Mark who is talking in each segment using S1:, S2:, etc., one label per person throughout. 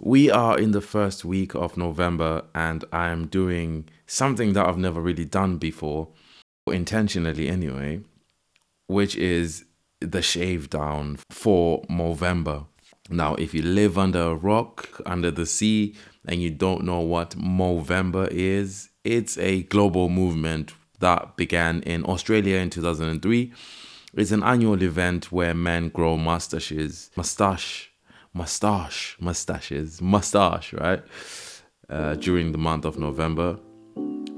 S1: We are in the first week of November, and I am doing something that I've never really done before, intentionally anyway, which is the shave down for Movember. Now, if you live under a rock, under the sea, and you don't know what Movember is, it's a global movement that began in Australia in 2003. It's an annual event where men grow mustaches, mustache, mustache, mustaches, mustache, right? Uh, during the month of November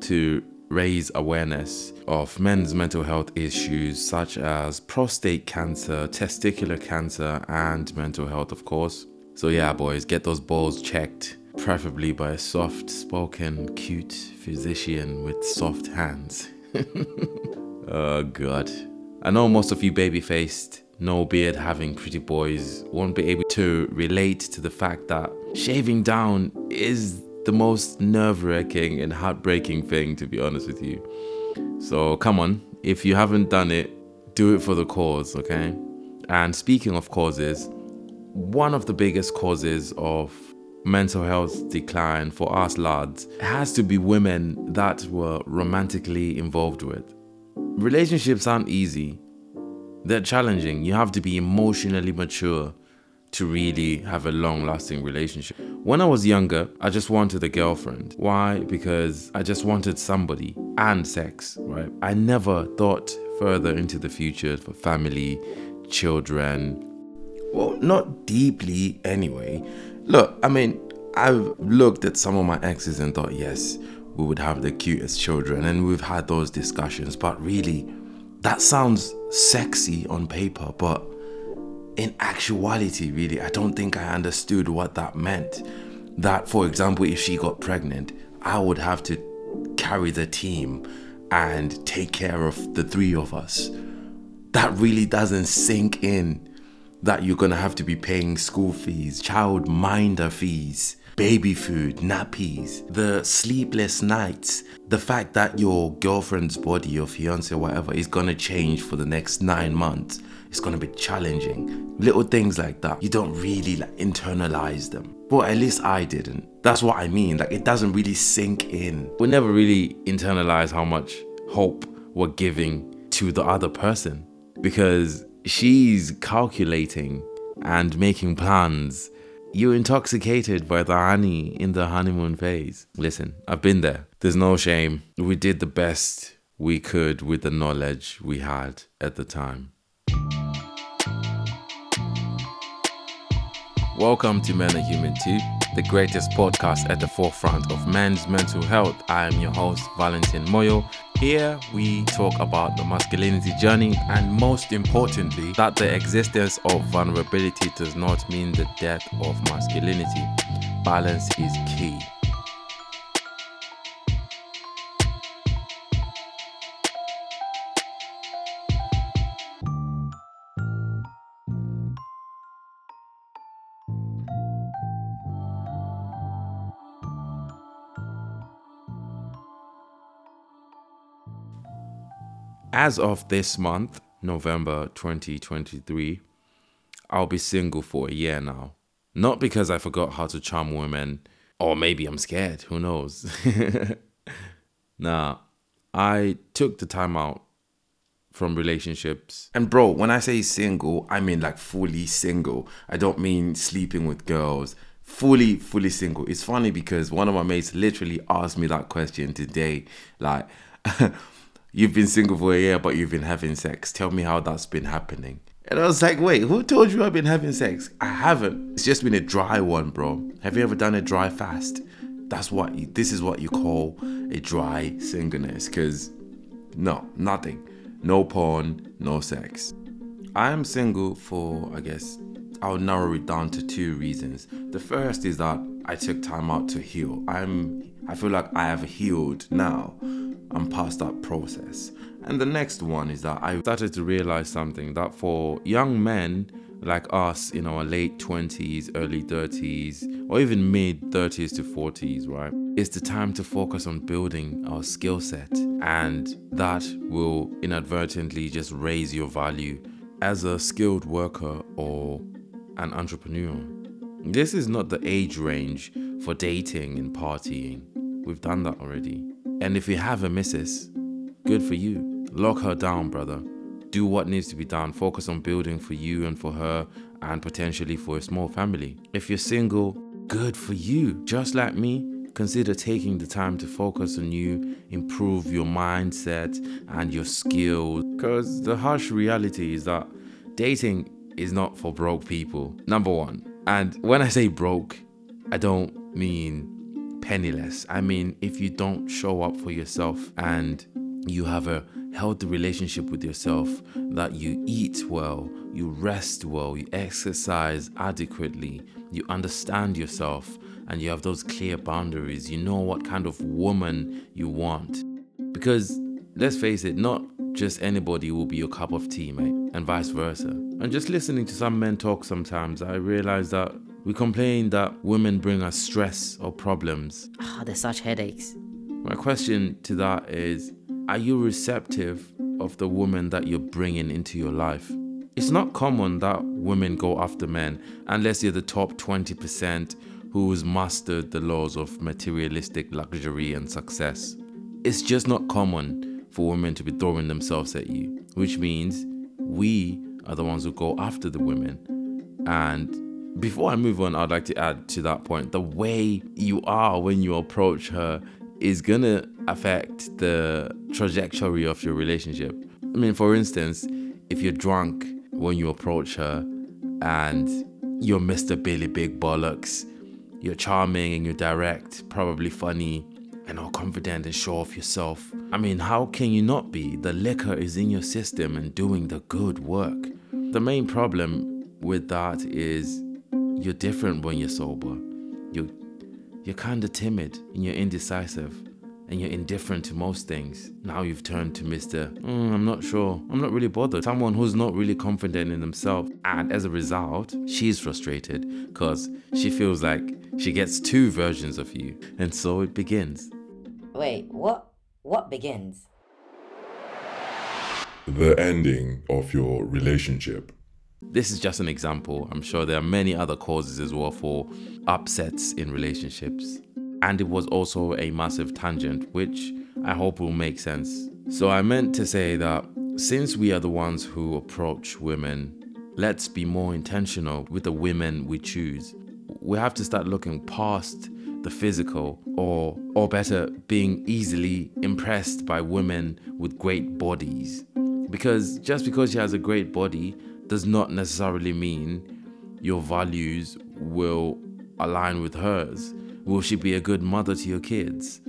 S1: to raise awareness of men's mental health issues such as prostate cancer, testicular cancer, and mental health, of course. So, yeah, boys, get those balls checked, preferably by a soft spoken, cute physician with soft hands. oh, God. I know most of you baby faced, no beard having pretty boys won't be able to relate to the fact that shaving down is the most nerve wracking and heartbreaking thing, to be honest with you. So come on, if you haven't done it, do it for the cause, okay? And speaking of causes, one of the biggest causes of mental health decline for us lads has to be women that were romantically involved with. Relationships aren't easy, they're challenging. You have to be emotionally mature to really have a long lasting relationship. When I was younger, I just wanted a girlfriend. Why? Because I just wanted somebody and sex, right? I never thought further into the future for family, children. Well, not deeply anyway. Look, I mean, I've looked at some of my exes and thought, yes, we would have the cutest children, and we've had those discussions, but really, that sounds sexy on paper, but in actuality, really, I don't think I understood what that meant. That, for example, if she got pregnant, I would have to carry the team and take care of the three of us. That really doesn't sink in that you're gonna have to be paying school fees, child minder fees, baby food, nappies, the sleepless nights, the fact that your girlfriend's body, your fiance, whatever, is gonna change for the next nine months. It's gonna be challenging. Little things like that. You don't really like internalize them. Well, at least I didn't. That's what I mean. Like it doesn't really sink in. We never really internalize how much hope we're giving to the other person because she's calculating and making plans you're intoxicated by the honey in the honeymoon phase. Listen, I've been there. There's no shame. We did the best we could with the knowledge we had at the time. Welcome to Men Are Human Too, the greatest podcast at the forefront of men's mental health. I am your host, Valentin Moyo. Here we talk about the masculinity journey and, most importantly, that the existence of vulnerability does not mean the death of masculinity. Balance is key. As of this month, November 2023, I'll be single for a year now. Not because I forgot how to charm women, or maybe I'm scared, who knows. nah, I took the time out from relationships. And bro, when I say single, I mean like fully single. I don't mean sleeping with girls. Fully, fully single. It's funny because one of my mates literally asked me that question today. Like, you've been single for a year, but you've been having sex. Tell me how that's been happening. And I was like, wait, who told you I've been having sex? I haven't. It's just been a dry one, bro. Have you ever done a dry fast? That's what you, this is what you call a dry singleness. Cause no, nothing. No porn, no sex. I am single for, I guess, I'll narrow it down to two reasons. The first is that I took time out to heal. I'm I feel like I have healed now. I'm past that process. And the next one is that I started to realize something that for young men like us in our late 20s, early 30s, or even mid 30s to 40s, right? It's the time to focus on building our skill set, and that will inadvertently just raise your value as a skilled worker or an entrepreneur. This is not the age range for dating and partying. We've done that already. And if you have a missus, good for you. Lock her down, brother. Do what needs to be done. Focus on building for you and for her and potentially for a small family. If you're single, good for you. Just like me, consider taking the time to focus on you, improve your mindset and your skills. Because the harsh reality is that dating is not for broke people. Number one. And when I say broke, I don't mean penniless. I mean, if you don't show up for yourself and you have a healthy relationship with yourself, that you eat well, you rest well, you exercise adequately, you understand yourself, and you have those clear boundaries, you know what kind of woman you want. Because let's face it, not just anybody will be your cup of tea, mate, and vice versa. And just listening to some men talk sometimes, I realize that we complain that women bring us stress or problems.
S2: Ah, there's such headaches.
S1: My question to that is Are you receptive of the woman that you're bringing into your life? It's not common that women go after men unless you're the top 20% who's mastered the laws of materialistic luxury and success. It's just not common for women to be throwing themselves at you, which means we are the ones who go after the women. And before I move on, I'd like to add to that point the way you are when you approach her is gonna affect the trajectory of your relationship. I mean, for instance, if you're drunk when you approach her and you're Mr. Billy Big Bollocks, you're charming and you're direct, probably funny, and all confident and sure of yourself. I mean, how can you not be? The liquor is in your system and doing the good work. The main problem with that is you're different when you're sober. You're, you're kind of timid and you're indecisive and you're indifferent to most things. Now you've turned to Mr. Mm, I'm not sure. I'm not really bothered. Someone who's not really confident in themselves. And as a result, she's frustrated because she feels like she gets two versions of you. And so it begins.
S2: Wait, what? What begins?
S3: The ending of your relationship.
S1: This is just an example. I'm sure there are many other causes as well for upsets in relationships. And it was also a massive tangent, which I hope will make sense. So I meant to say that since we are the ones who approach women, let's be more intentional with the women we choose. We have to start looking past the physical or or better being easily impressed by women with great bodies because just because she has a great body does not necessarily mean your values will align with hers Will she be a good mother to your kids?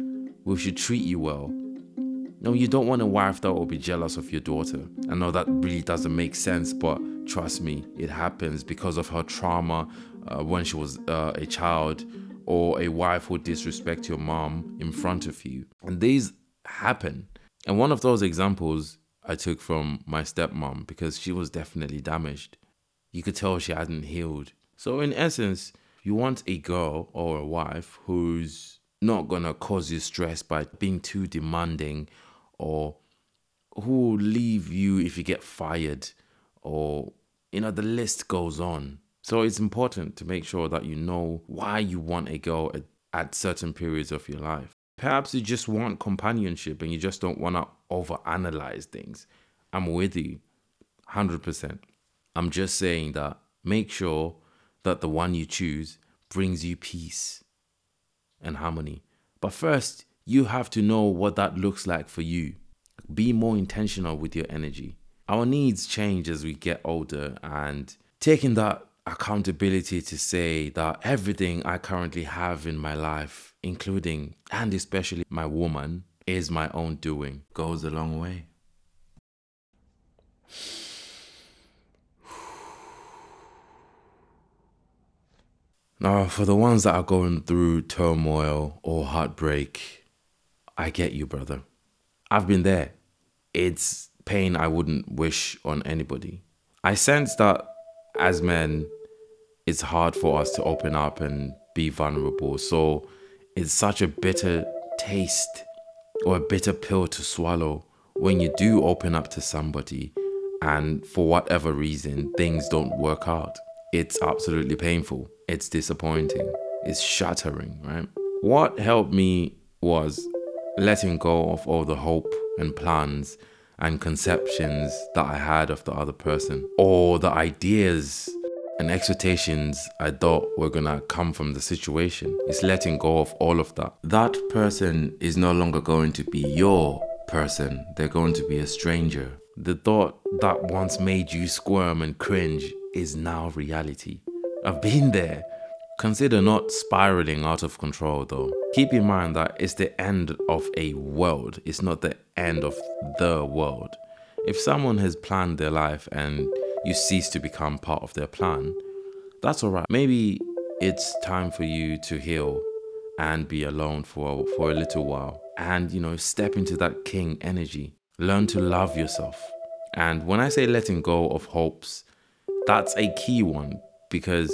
S1: Will she treat you well? No, you don't want a wife that will be jealous of your daughter. I know that really doesn't make sense, but trust me, it happens because of her trauma uh, when she was uh, a child, or a wife who disrespect your mom in front of you. And these happen. And one of those examples I took from my stepmom because she was definitely damaged. You could tell she hadn't healed. So, in essence, you want a girl or a wife who's not gonna cause you stress by being too demanding or who will leave you if you get fired or you know the list goes on so it's important to make sure that you know why you want a girl at, at certain periods of your life perhaps you just want companionship and you just don't want to overanalyze things i'm with you 100% i'm just saying that make sure that the one you choose brings you peace and harmony. But first, you have to know what that looks like for you. Be more intentional with your energy. Our needs change as we get older, and taking that accountability to say that everything I currently have in my life, including and especially my woman, is my own doing, goes a long way. Now, for the ones that are going through turmoil or heartbreak, I get you, brother. I've been there. It's pain I wouldn't wish on anybody. I sense that as men, it's hard for us to open up and be vulnerable. So it's such a bitter taste or a bitter pill to swallow when you do open up to somebody and for whatever reason things don't work out. it's absolutely painful. It's disappointing. It's shattering, right? What helped me was letting go of all the hope and plans and conceptions that I had of the other person or the ideas and expectations I thought were gonna come from the situation. It's letting go of all of that. That person is no longer going to be your person, they're going to be a stranger. The thought that once made you squirm and cringe is now reality. I've been there. Consider not spiraling out of control though. Keep in mind that it's the end of a world, it's not the end of the world. If someone has planned their life and you cease to become part of their plan, that's alright. Maybe it's time for you to heal and be alone for, for a little while and, you know, step into that king energy. Learn to love yourself. And when I say letting go of hopes, that's a key one because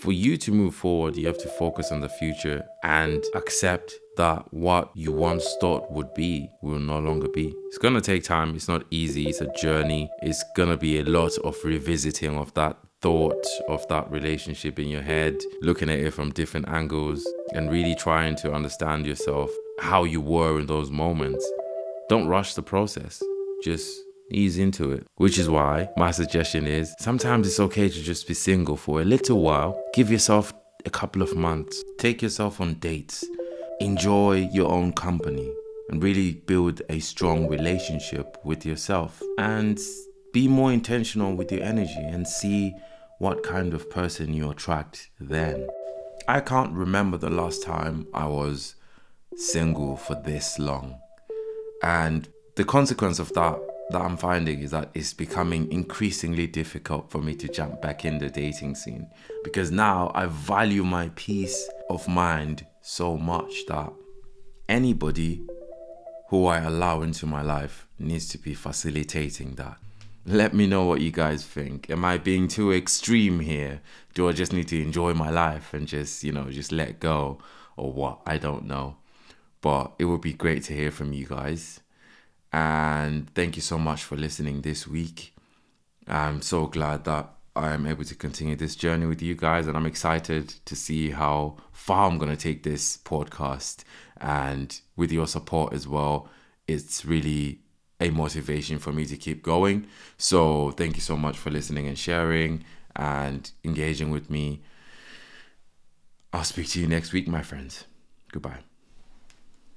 S1: for you to move forward, you have to focus on the future and accept that what you once thought would be will no longer be. It's gonna take time, it's not easy, it's a journey. It's gonna be a lot of revisiting of that thought of that relationship in your head, looking at it from different angles, and really trying to understand yourself, how you were in those moments. Don't rush the process, just ease into it. Which is why my suggestion is sometimes it's okay to just be single for a little while. Give yourself a couple of months, take yourself on dates, enjoy your own company, and really build a strong relationship with yourself. And be more intentional with your energy and see what kind of person you attract then. I can't remember the last time I was single for this long. And the consequence of that that I'm finding is that it's becoming increasingly difficult for me to jump back in the dating scene because now I value my peace of mind so much that anybody who I allow into my life needs to be facilitating that. Let me know what you guys think. Am I being too extreme here? Do I just need to enjoy my life and just, you know, just let go or what? I don't know. But it would be great to hear from you guys. And thank you so much for listening this week. I'm so glad that I am able to continue this journey with you guys, and I'm excited to see how far I'm going to take this podcast. And with your support as well, it's really a motivation for me to keep going. So, thank you so much for listening and sharing and engaging with me. I'll speak to you next week, my friends. Goodbye.